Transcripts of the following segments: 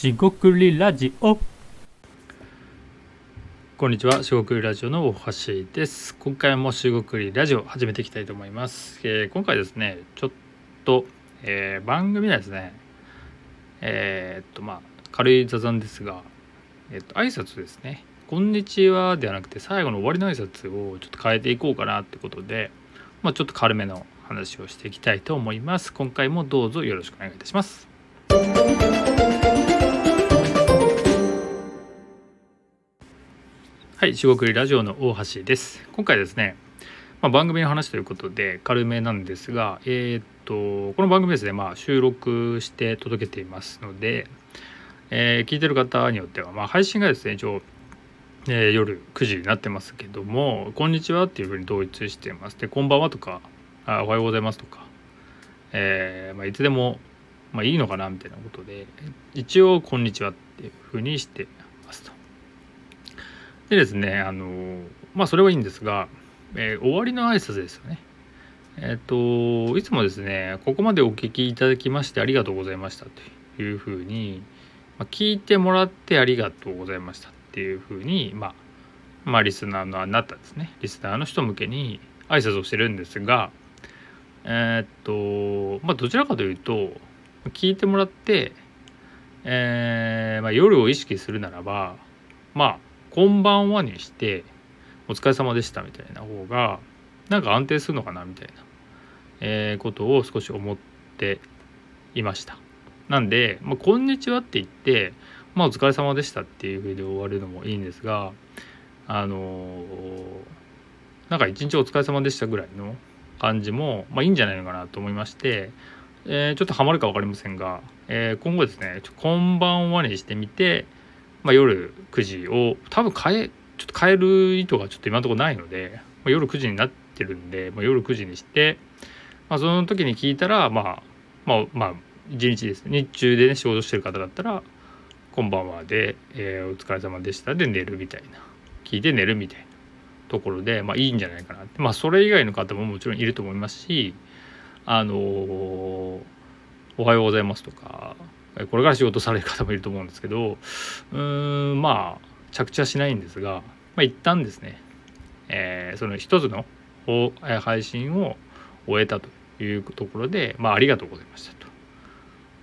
しごくりラジオこんにちは、しごくりラジオの大橋です。今回もしごくりラジオ始めていきたいと思います。えー今回ですね、ちょっと、えー番組ですね、えーっとまあ軽い雑談ですが、えーっと挨拶ですね。こんにちはではなくて最後の終わりの挨拶をちょっと変えていこうかなってことで、まあちょっと軽めの話をしていきたいと思います。今回もどうぞよろしくお願いいたします。はい、四国ラジオの大橋です。今回ですね、まあ、番組の話ということで軽めなんですが、えーっとこの番組ですね、まあ、収録して届けていますので、えー聞いてる方によっては、まあ、配信がですね一応、えー夜9時になってますけども「こんにちは」っていうふうに統一してます。で「こんばんは」とか「あおはようございます」とか、えまあ、いつでも、まあ、いいのかなみたいなことで一応「こんにちは」っていうふうにしてますと。でですねあのまあそれはいいんですが、えー終わりの挨拶ですよね。えっ、といつもですねここまでお聞きいただきましてありがとうございましたというふうに、まあ、聞いてもらってありがとうございましたっていうふうに、まあ、まあリスナーのあなたですねリスナーの人向けに挨拶をしてるんですがえっ、とまあどちらかというと聞いてもらって、えーまあ、夜を意識するならばまあこんばんはにしてお疲れ様でしたみたいな方がなんか安定するのかなみたいな、えーことを少し思っていました。なんで、まあ、こんにちはって言ってまあお疲れ様でしたっていうふうで終わるのもいいんですがあのーなんか一日お疲れ様でしたぐらいの感じも、まあ、いいんじゃないのかなと思いまして、えーちょっとハマるか分かりませんが、えー今後ですねちょこんばんはにしてみてまあ、夜9時を多分変えちょっと変える意図がちょっと今のところないので、まあ、夜9時になってるんで、まあ、夜9時にして、まあ、その時に聞いたらまあまあまあ一日ですね日中でね仕事してる方だったら「こんばんはで」えーお疲れ様でした」で寝るみたいな。聞いて寝るみたいなところでまあいいんじゃないかなって。まあそれ以外の方ももちろんいると思いますしあのーおはようございます」とかこれから仕事される方もいると思うんですけどうーんまあ着地はしないんですが、まあ、一旦ですね、えーその一つの配信を終えたというところで、まあ、ありがとうございましたと、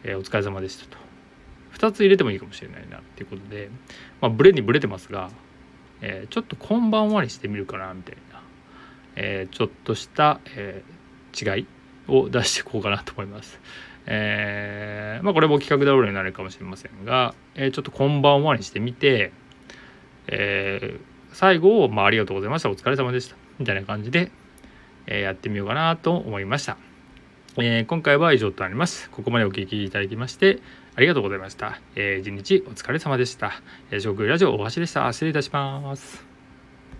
えーお疲れ様でしたと2つ入れてもいいかもしれないなっていうことで、まあ、ブレにブレてますが、えーちょっとこんばんはにしてみるかなみたいな、えーちょっとした、え違いを出していこうかなと思います。えーまあこれも企画倒れになるかもしれませんが、えーちょっとこんばんはにしてみて、えー最後を、まあ、ありがとうございました。お疲れ様でした。みたいな感じで、えやってみようかなと思いました、え今回は以上となります。ここまでお聞きいただきましてありがとうございました、えー一日お疲れ様でした、えー、ラジオ大橋でした。失礼いたします。